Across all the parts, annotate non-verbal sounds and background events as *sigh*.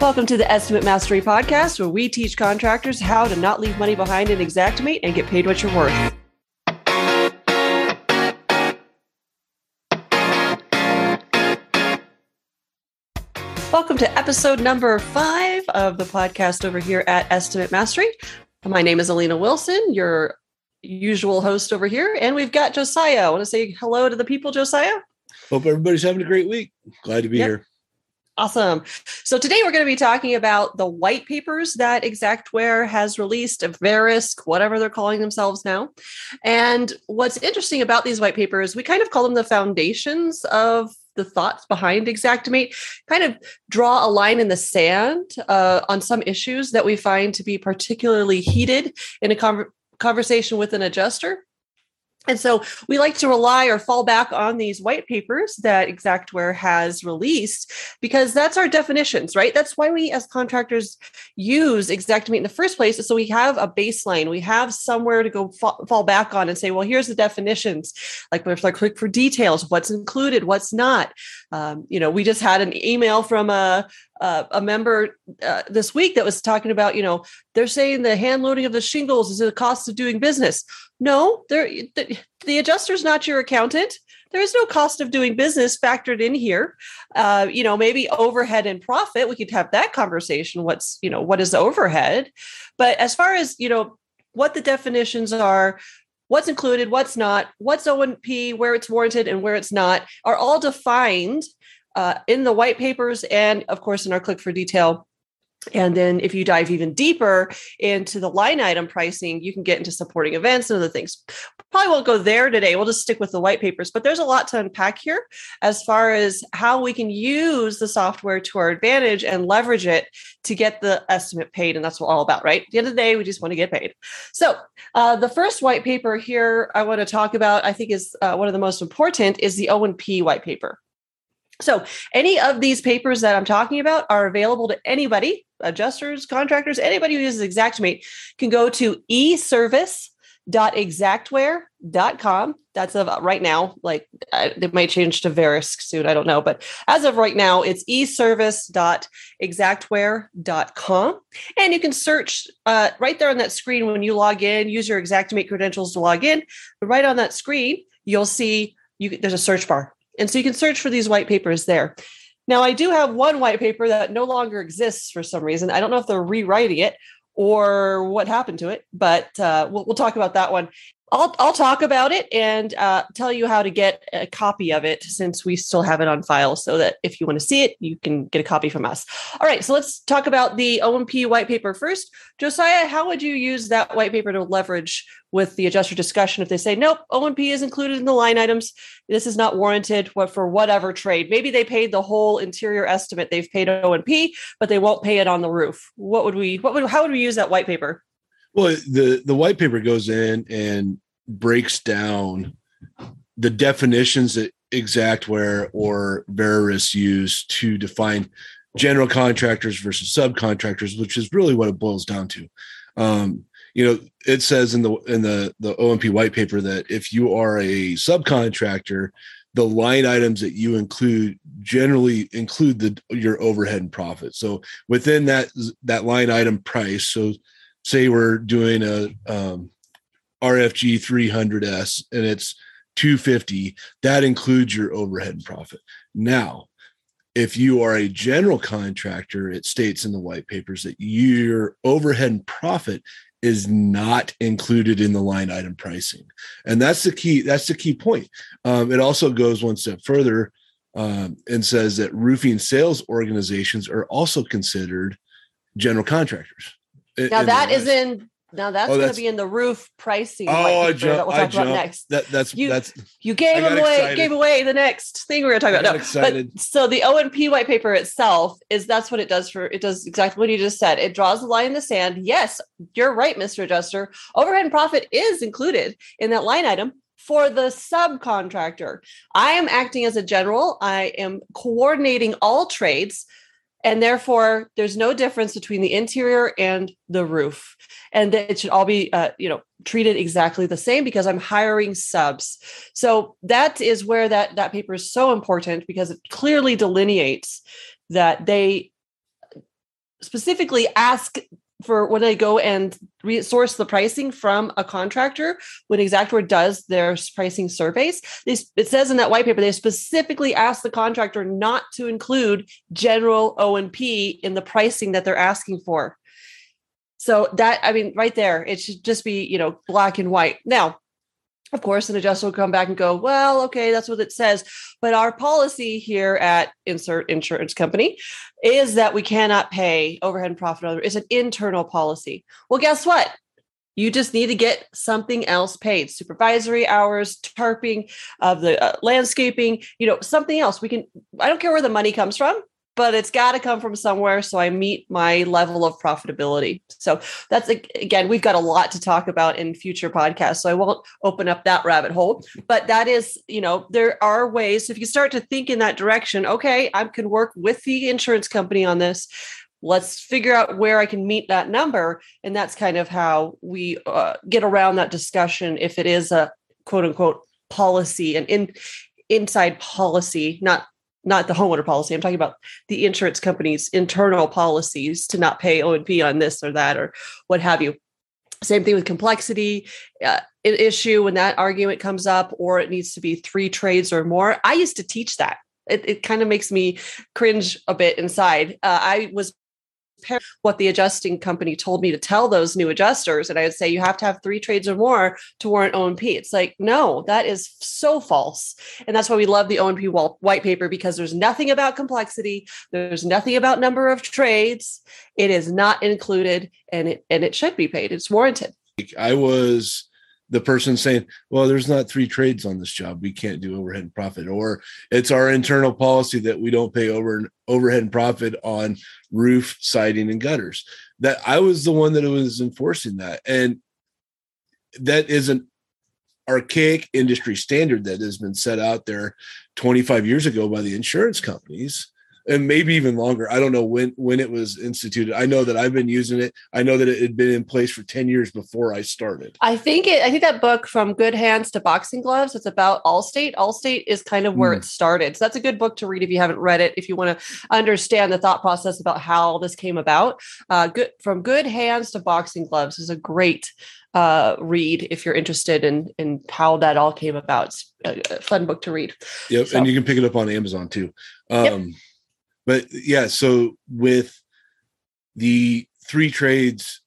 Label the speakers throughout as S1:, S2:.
S1: Welcome to the Estimate Mastery Podcast, where we teach contractors how to not leave money behind in Xactimate and get paid what you're worth. Welcome to episode number five of the podcast over here at Estimate Mastery. My name is Alena Wilson, your usual host over here, and we've got Josiah. I want to say hello to the people, Josiah.
S2: Hope everybody's having a great week. Glad to be yep. here.
S1: Awesome. So today we're going to be talking about the white papers that Xactware has released, Verisk, whatever they're calling themselves now. And what's interesting about these white papers, we kind of call them the foundations of the thoughts behind Xactimate, kind of draw a line in the sand uh, on some issues that we find to be particularly heated in a con- conversation with an adjuster. And so we like to rely or fall back on these white papers that Xactware has released because that's our definitions, right? That's why we as contractors use Xactimate in the first place. So we have a baseline, we have somewhere to go fa- fall back on and say, well, here's the definitions. Like if I click for details, what's included, what's not. Um, you know, we just had an email from a, uh, a member uh, this week that was talking about, you know, they're saying the hand loading of the shingles is the cost of doing business. No, the, the adjuster's not your accountant. There is no cost of doing business factored in here. Uh, you know, maybe overhead and profit. We could have that conversation. What's you know what is overhead? But as far as you know, what the definitions are, what's included, what's not, what's O&P, where it's warranted and where it's not, are all defined uh, in the white papers and, of course, in our click for detail and then if you dive even deeper into the line item pricing, you can get into supporting events and other things. Probably won't go there today. We'll just stick with the white papers, but there's a lot to unpack here as far as how we can use the software to our advantage and leverage it to get the estimate paid. And that's what all about, right? At the end of the day, we just want to get paid. So uh, the first white paper here I want to talk about, I think is uh, one of the most important is the O&P white paper. So, any of these papers that I'm talking about are available to anybody, adjusters, contractors, anybody who uses Xactimate can go to eservice.xactware.com. That's of right now, like uh, it might change to Verisk soon. I don't know. But as of right now, it's eservice.xactware.com. And you can search uh, right there on that screen when you log in, use your Xactimate credentials to log in. But right on that screen, you'll see you, there's a search bar and so you can search for these white papers there. Now, I do have one white paper that no longer exists for some reason. I don't know if they're rewriting it or what happened to it, but uh, we'll, we'll talk about that one. I'll I'll talk about it and uh, tell you how to get a copy of it since we still have it on file, so that if you want to see it, you can get a copy from us. All right, so let's talk about the O&P white paper first. Josiah, how would you use that white paper to leverage with the adjuster discussion if they say nope, O&P is included in the line items, this is not warranted for whatever trade. Maybe they paid the whole interior estimate, they've paid O&P, but they won't pay it on the roof. What would we? What would? How would we use that white paper?
S2: Well, the the white paper goes in and breaks down the definitions that Xactware or Verisk use to define general contractors versus subcontractors, which is really what it boils down to. Um, you know, it says in the in the the O&P white paper that if you are a subcontractor, the line items that you include generally include the your overhead and profit. So within that that line item price, so say we're doing a um, RFG 300S and it's 250, that includes your overhead and profit. Now, if you are a general contractor, it states in the white papers that your overhead and profit is not included in the line item pricing, and that's the key. That's the key point. Um, it also goes one step further um, and says that roofing sales organizations are also considered general contractors.
S1: Now that is in now that's, oh, going to be in the roof pricing.
S2: Oh, I jump, that we'll talk about next. That, that's
S1: you,
S2: that's
S1: you gave away excited. gave away the next thing we are going to talk about. No, excited. but so the O&P white paper itself is that's what it does for it does exactly what you just said. It draws a line in the sand. Yes, you're right, Mr. Adjuster. Overhead and profit is included in that line item for the subcontractor. I am acting as a general. I am coordinating all trades and therefore there's no difference between the interior and the roof. And it should all be uh, you know treated exactly the same because i'm hiring subs. So that is where that that paper is so important because it clearly delineates that they specifically ask for when I go and source the pricing from a contractor, when Xactware does their pricing surveys, they, it says in that white paper they specifically ask the contractor not to include general O and P in the pricing that they're asking for. So that I mean, right there, it should just be you know black and white. Now, of course, an adjuster will come back and go, well, okay, that's what it says. But our policy here at Insert Insurance Company is that we cannot pay overhead and profit. It's an internal policy. Well, guess what? You just need to get something else paid supervisory hours, tarping of the uh, landscaping, you know, something else. We can, I don't care where the money comes from but it's got to come from somewhere so I meet my level of profitability. So that's again, we've got a lot to talk about in future podcasts. So I won't open up that rabbit hole, but that is, you know, there are ways. If you start to think in that direction, okay, I can work with the insurance company on this. Let's figure out where I can meet that number. And that's kind of how we uh, get around that discussion if it is a quote unquote policy and in inside policy, not not the homeowner policy. I'm talking about the insurance company's internal policies to not pay O&P on this or that or what have you. Same thing with complexity, uh, issue when that argument comes up, or it needs to be three trades or more. I used to teach that. It, it kind of makes me cringe a bit inside. Uh, I was what the adjusting company told me to tell those new adjusters. And I would say, you have to have three trades or more to warrant O&P. It's like, no, that is so false. And that's why we love the O&P white paper because there's nothing about complexity. There's nothing about number of trades. It is not included and it, and it should be paid. It's warranted.
S2: I was the person saying, well, there's not three trades on this job. We can't do overhead and profit. Or it's our internal policy that we don't pay over overhead and profit on roof, siding, and gutters. That I was the one that was enforcing that. And that is an archaic industry standard that has been set out there 25 years ago by the insurance companies and maybe even longer. I don't know when when it was instituted. I know that I've been using it. I know that it had been in place for 10 years before I started.
S1: I think it I think that book from good hands to boxing gloves, it's about Allstate. Allstate is kind of where mm. it started. So that's a good book to read if you haven't read it, if you want to understand the thought process about how this came about. Uh, good from good hands to boxing gloves is a great uh, read if you're interested in in how that all came about. It's a, a fun book to read.
S2: Yep, so. and you can pick it up on Amazon too. Um, yep but yeah, so with the three trades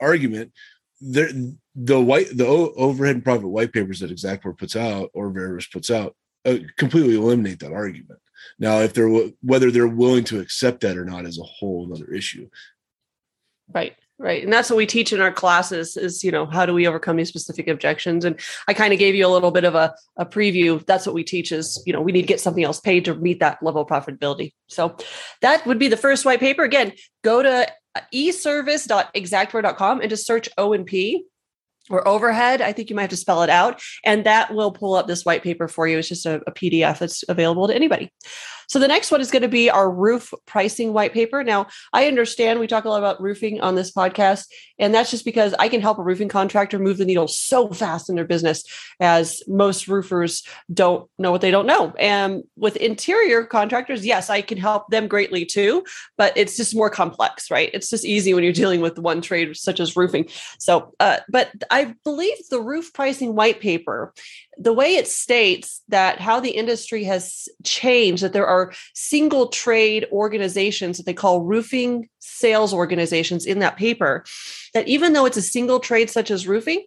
S2: argument, there the white the overhead and profit white papers that Xactware puts out or Verisk puts out uh, completely eliminate that argument. Now, if they're whether they're willing to accept that or not is a whole other issue.
S1: Right right and that's what we teach in our classes is you know how do we overcome these specific objections and i kind of gave you a little bit of a, a preview that's what we teach is you know we need to get something else paid to meet that level of profitability so that would be the first white paper again go to eservice.xactware.com and just search o and p or overhead. I think you might have to spell it out. And that will pull up this white paper for you. It's just a, a, PDF that's available to anybody. So the next one is going to be our roof pricing white paper. Now, I understand we talk a lot about roofing on this podcast, and that's just because I can help a roofing contractor move the needle so fast in their business as most roofers don't know what they don't know. And with interior contractors, yes, I can help them greatly too, but it's just more complex, right? It's just easy when you're dealing with one trade such as roofing. So, uh, but I believe the roof pricing white paper, the way it states that how the industry has changed, that there are single trade organizations that they call roofing sales organizations in that paper, that even though it's a single trade such as roofing,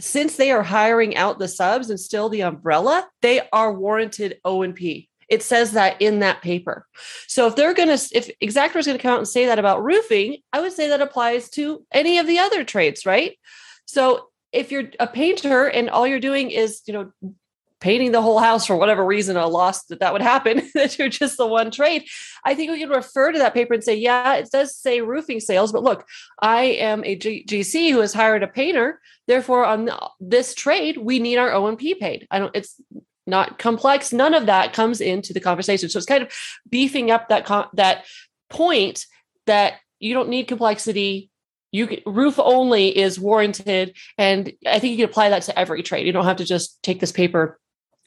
S1: since they are hiring out the subs and still the umbrella, they are warranted O and P. It says that in that paper. So if they're going to, if Xactware is going to come out and say that about roofing, I would say that applies to any of the other trades, right? So if you're a painter and all you're doing is, you know, painting the whole house for whatever reason, a loss that that would happen, *laughs* that you're just the one trade, I think we can refer to that paper and say, yeah, it does say roofing sales, but look, I am a G- GC who has hired a painter. Therefore, on this trade, we need our O&P paid. I don't, it's not complex. None of that comes into the conversation. So it's kind of beefing up that, that point that you don't need complexity you can, roof only is warranted and i think you can apply that to every trade you don't have to just take this paper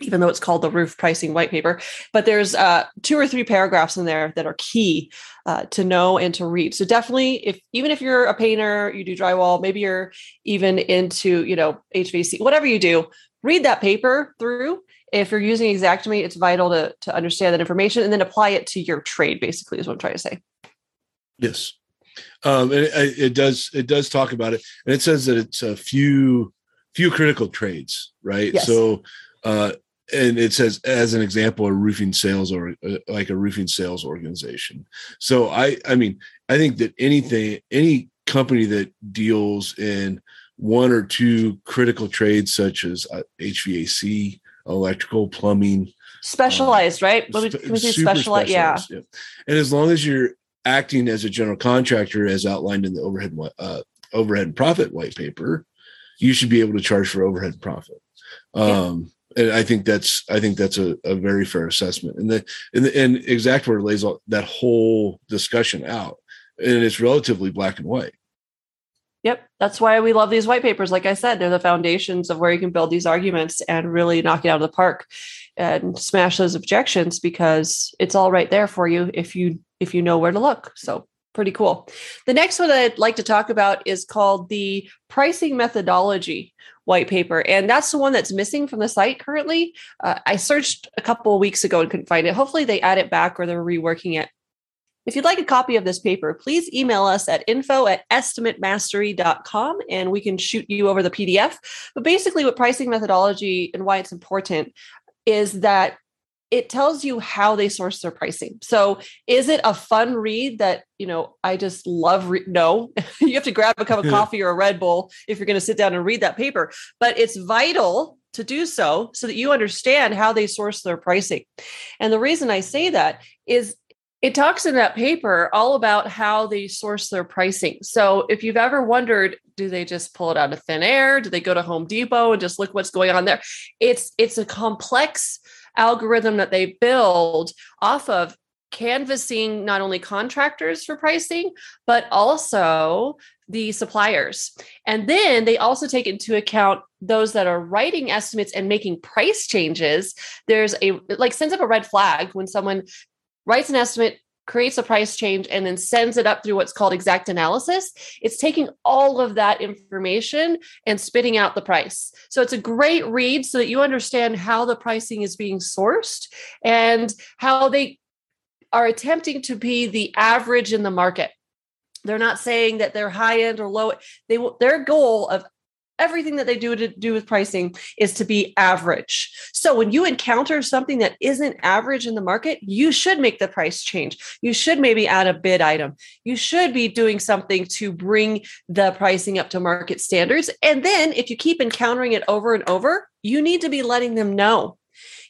S1: even though it's called the roof pricing white paper. But there's uh, two or three paragraphs in there that are key uh, to know and to read. So definitely, if even if you're a painter, you do drywall, maybe you're even into you know HVAC, whatever you do, read that paper through. If you're using Xactimate, it's vital to to understand that information and then apply it to your trade. Basically, is what I'm trying to say.
S2: Yes, um, and it, it does it does talk about it, and it says that it's a few few critical trades, right? Yes. So uh, and it says as an example a roofing sales or uh, like a roofing sales organization. So i i mean i think that anything any company that deals in one or two critical trades such as uh, hvac electrical plumbing
S1: specialized um, right? Let me, say specialized yeah. yeah.
S2: And as long as you're acting as a general contractor as outlined in the overhead uh, overhead profit white paper you should be able to charge for overhead profit. Um and I think that's I think that's a, a very fair assessment. And the and the, and Xactware lays all, that whole discussion out, and it's relatively black and white.
S1: Yep, that's why we love these white papers. Like I said, they're the foundations of where you can build these arguments and really knock it out of the park and smash those objections because it's all right there for you if you if you know where to look. So pretty cool. The next one I'd like to talk about is called the pricing methodology white paper. And that's the one that's missing from the site currently. Uh, I searched a couple of weeks ago and couldn't find it. Hopefully, they add it back or they're reworking it. If you'd like a copy of this paper, please email us at info at estimatemastery.com and we can shoot you over the PDF. But basically, what pricing methodology and why it's important is that it tells you how they source their pricing. So is it a fun read that, you know, I just love re- no. *laughs* you have to grab a cup of coffee or a Red Bull if you're going to sit down and read that paper, but it's vital to do so so that you understand how they source their pricing. And the reason I say that is it talks in that paper all about how they source their pricing. So if you've ever wondered, do they just pull it out of thin air? Do they go to Home Depot and just look what's going on there? It's it's a complex algorithm that they build off of canvassing not only contractors for pricing, but also the suppliers. And then they also take into account those that are writing estimates and making price changes. There's a like sends up a red flag when someone writes an estimate creates a price change and then sends it up through what's called XactAnalysis, it's taking all of that information and spitting out the price. So it's a great read so that you understand how the pricing is being sourced and how they are attempting to be the average in the market. They're not saying that they're high end or low. They their goal of everything that they do to do with pricing is to be average. So when you encounter something that isn't average in the market, you should make the price change. You should maybe add a bid item. You should be doing something to bring the pricing up to market standards. And then if you keep encountering it over and over, you need to be letting them know.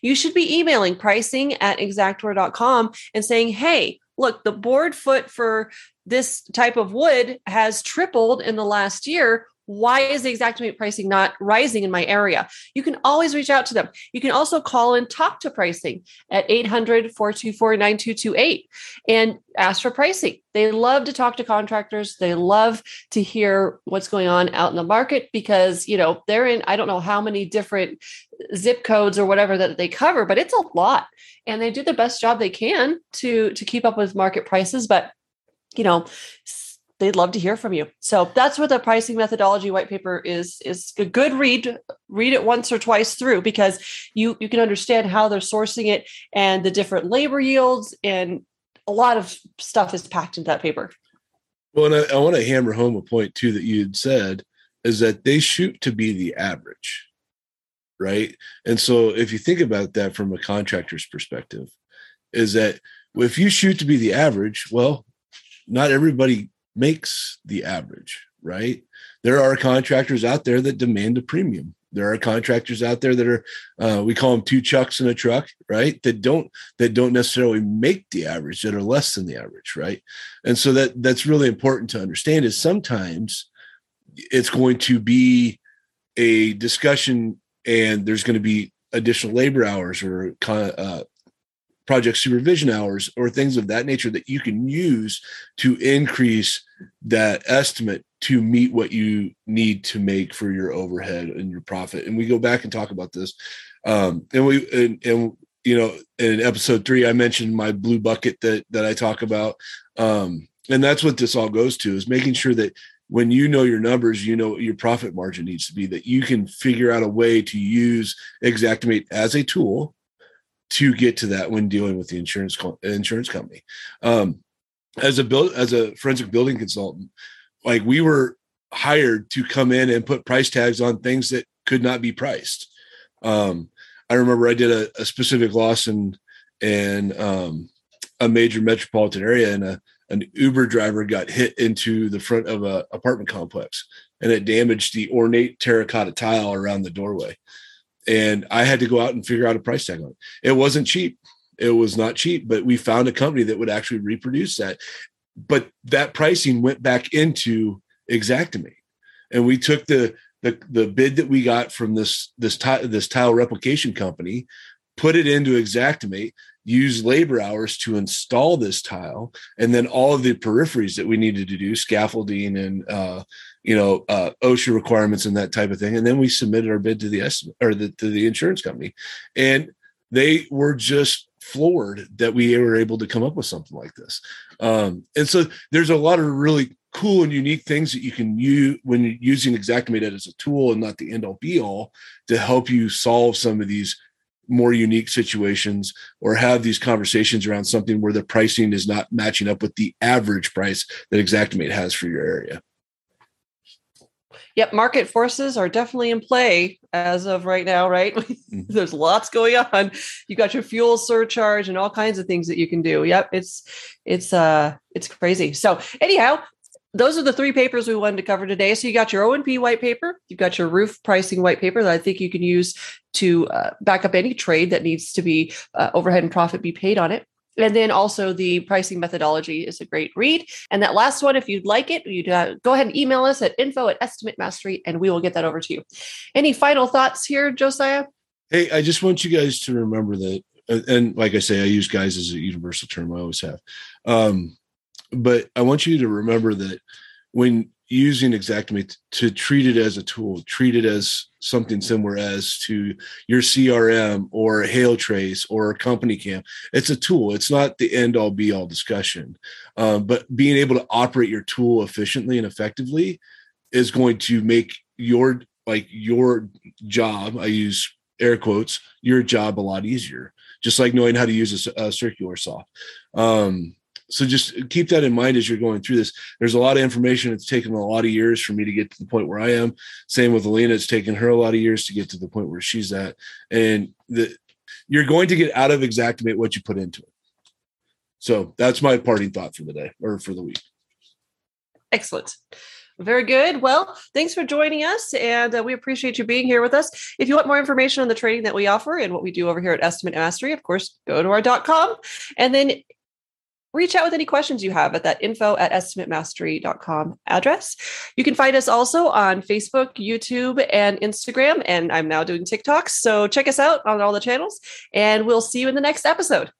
S1: You should be emailing pricing at xactware.com and saying, hey, look, the board foot for this type of wood has tripled in the last year why is the Xactimate pricing not rising in my area? You can always reach out to them. You can also call and talk to pricing at 800 424 9228 and ask for pricing. They love to talk to contractors. They love to hear what's going on out in the market because, you know, they're in, I don't know how many different zip codes or whatever that they cover, but it's a lot. And they do the best job they can to to keep up with market prices. But you know, they'd love to hear from you. So that's what the pricing methodology white paper is is a good read. Read it once or twice through because you you can understand how they're sourcing it and the different labor yields and a lot of stuff is packed into that paper.
S2: Well, and I, I want to hammer home a point too that you had said is that they shoot to be the average, right? And so if you think about that from a contractor's perspective, is that if you shoot to be the average, well, not everybody makes the average, right? There are contractors out there that demand a premium. There are contractors out there that are uh, we call them two chucks in a truck, right? That don't that don't necessarily make the average, that are less than the average, right? And so that that's really important to understand is sometimes it's going to be a discussion and there's going to be additional labor hours or uh, project supervision hours or things of that nature that you can use to increase that estimate to meet what you need to make for your overhead and your profit. And we go back and talk about this. Um, and we and, and you know in episode three I mentioned my blue bucket that that I talk about. Um, and that's what this all goes to is making sure that when you know your numbers, you know what your profit margin needs to be, that you can figure out a way to use Xactimate as a tool to get to that when dealing with the insurance co- insurance company. Um, as a build as a forensic building consultant, like we were hired to come in and put price tags on things that could not be priced. Um, I remember I did a, a specific loss in in um, a major metropolitan area, and a an Uber driver got hit into the front of a apartment complex, and it damaged the ornate terracotta tile around the doorway. And I had to go out and figure out a price tag on it. It wasn't cheap. It was not cheap, but we found a company that would actually reproduce that. But that pricing went back into Xactimate, and we took the the the bid that we got from this this tile this tile replication company, put it into Xactimate, use labor hours to install this tile, and then all of the peripheries that we needed to do, scaffolding and uh, you know uh, OSHA requirements and that type of thing, and then we submitted our bid to the estimate or the, to the insurance company, and they were just floored that we were able to come up with something like this. Um, and so there's a lot of really cool and unique things that you can use when you're using Xactimate as a tool and not the end all be all to help you solve some of these more unique situations or have these conversations around something where the pricing is not matching up with the average price that Xactimate has for your area.
S1: Yep, market forces are definitely in play as of right now, right? Mm-hmm. *laughs* There's lots going on. You got your fuel surcharge and all kinds of things that you can do. Yep, it's it's uh it's crazy. So anyhow, those are the three papers we wanted to cover today. So you got your O&P white paper, you've got your roof pricing white paper that I think you can use to uh, back up any trade that needs to be uh, overhead and profit be paid on it. And then also the pricing methodology is a great read. And that last one, if you'd like it, you'd uh, go ahead and email us at info at estimate mastery and we will get that over to you. Any final thoughts here, Josiah?
S2: Hey, I just want you guys to remember that. And like I say, I use guys as a universal term. I always have. Um, but I want you to remember that when using Xactimate to treat it as a tool, treat it as something similar as to your CRM or HailTrace or CompanyCam. It's a tool. It's not the end all be all discussion. Um, but being able to operate your tool efficiently and effectively is going to make your like your job. I use air quotes your job a lot easier. Just like knowing how to use a, a circular saw. Um, so just keep that in mind as you're going through this. There's a lot of information. It's taken a lot of years for me to get to the point where I am. Same with Alena. It's taken her a lot of years to get to the point where she's at. And you're going to get out of Xactimate what you put into it. So that's my parting thought for the day or for the week.
S1: Excellent. Very good. Well, thanks for joining us, and uh, we appreciate you being here with us. If you want more information on the training that we offer and what we do over here at Estimate Mastery, of course, go to our .com, and then reach out with any questions you have at that info at estimatemastery.com address. You can find us also on Facebook, YouTube, and Instagram. And I'm now doing TikToks. So check us out on all the channels, and we'll see you in the next episode.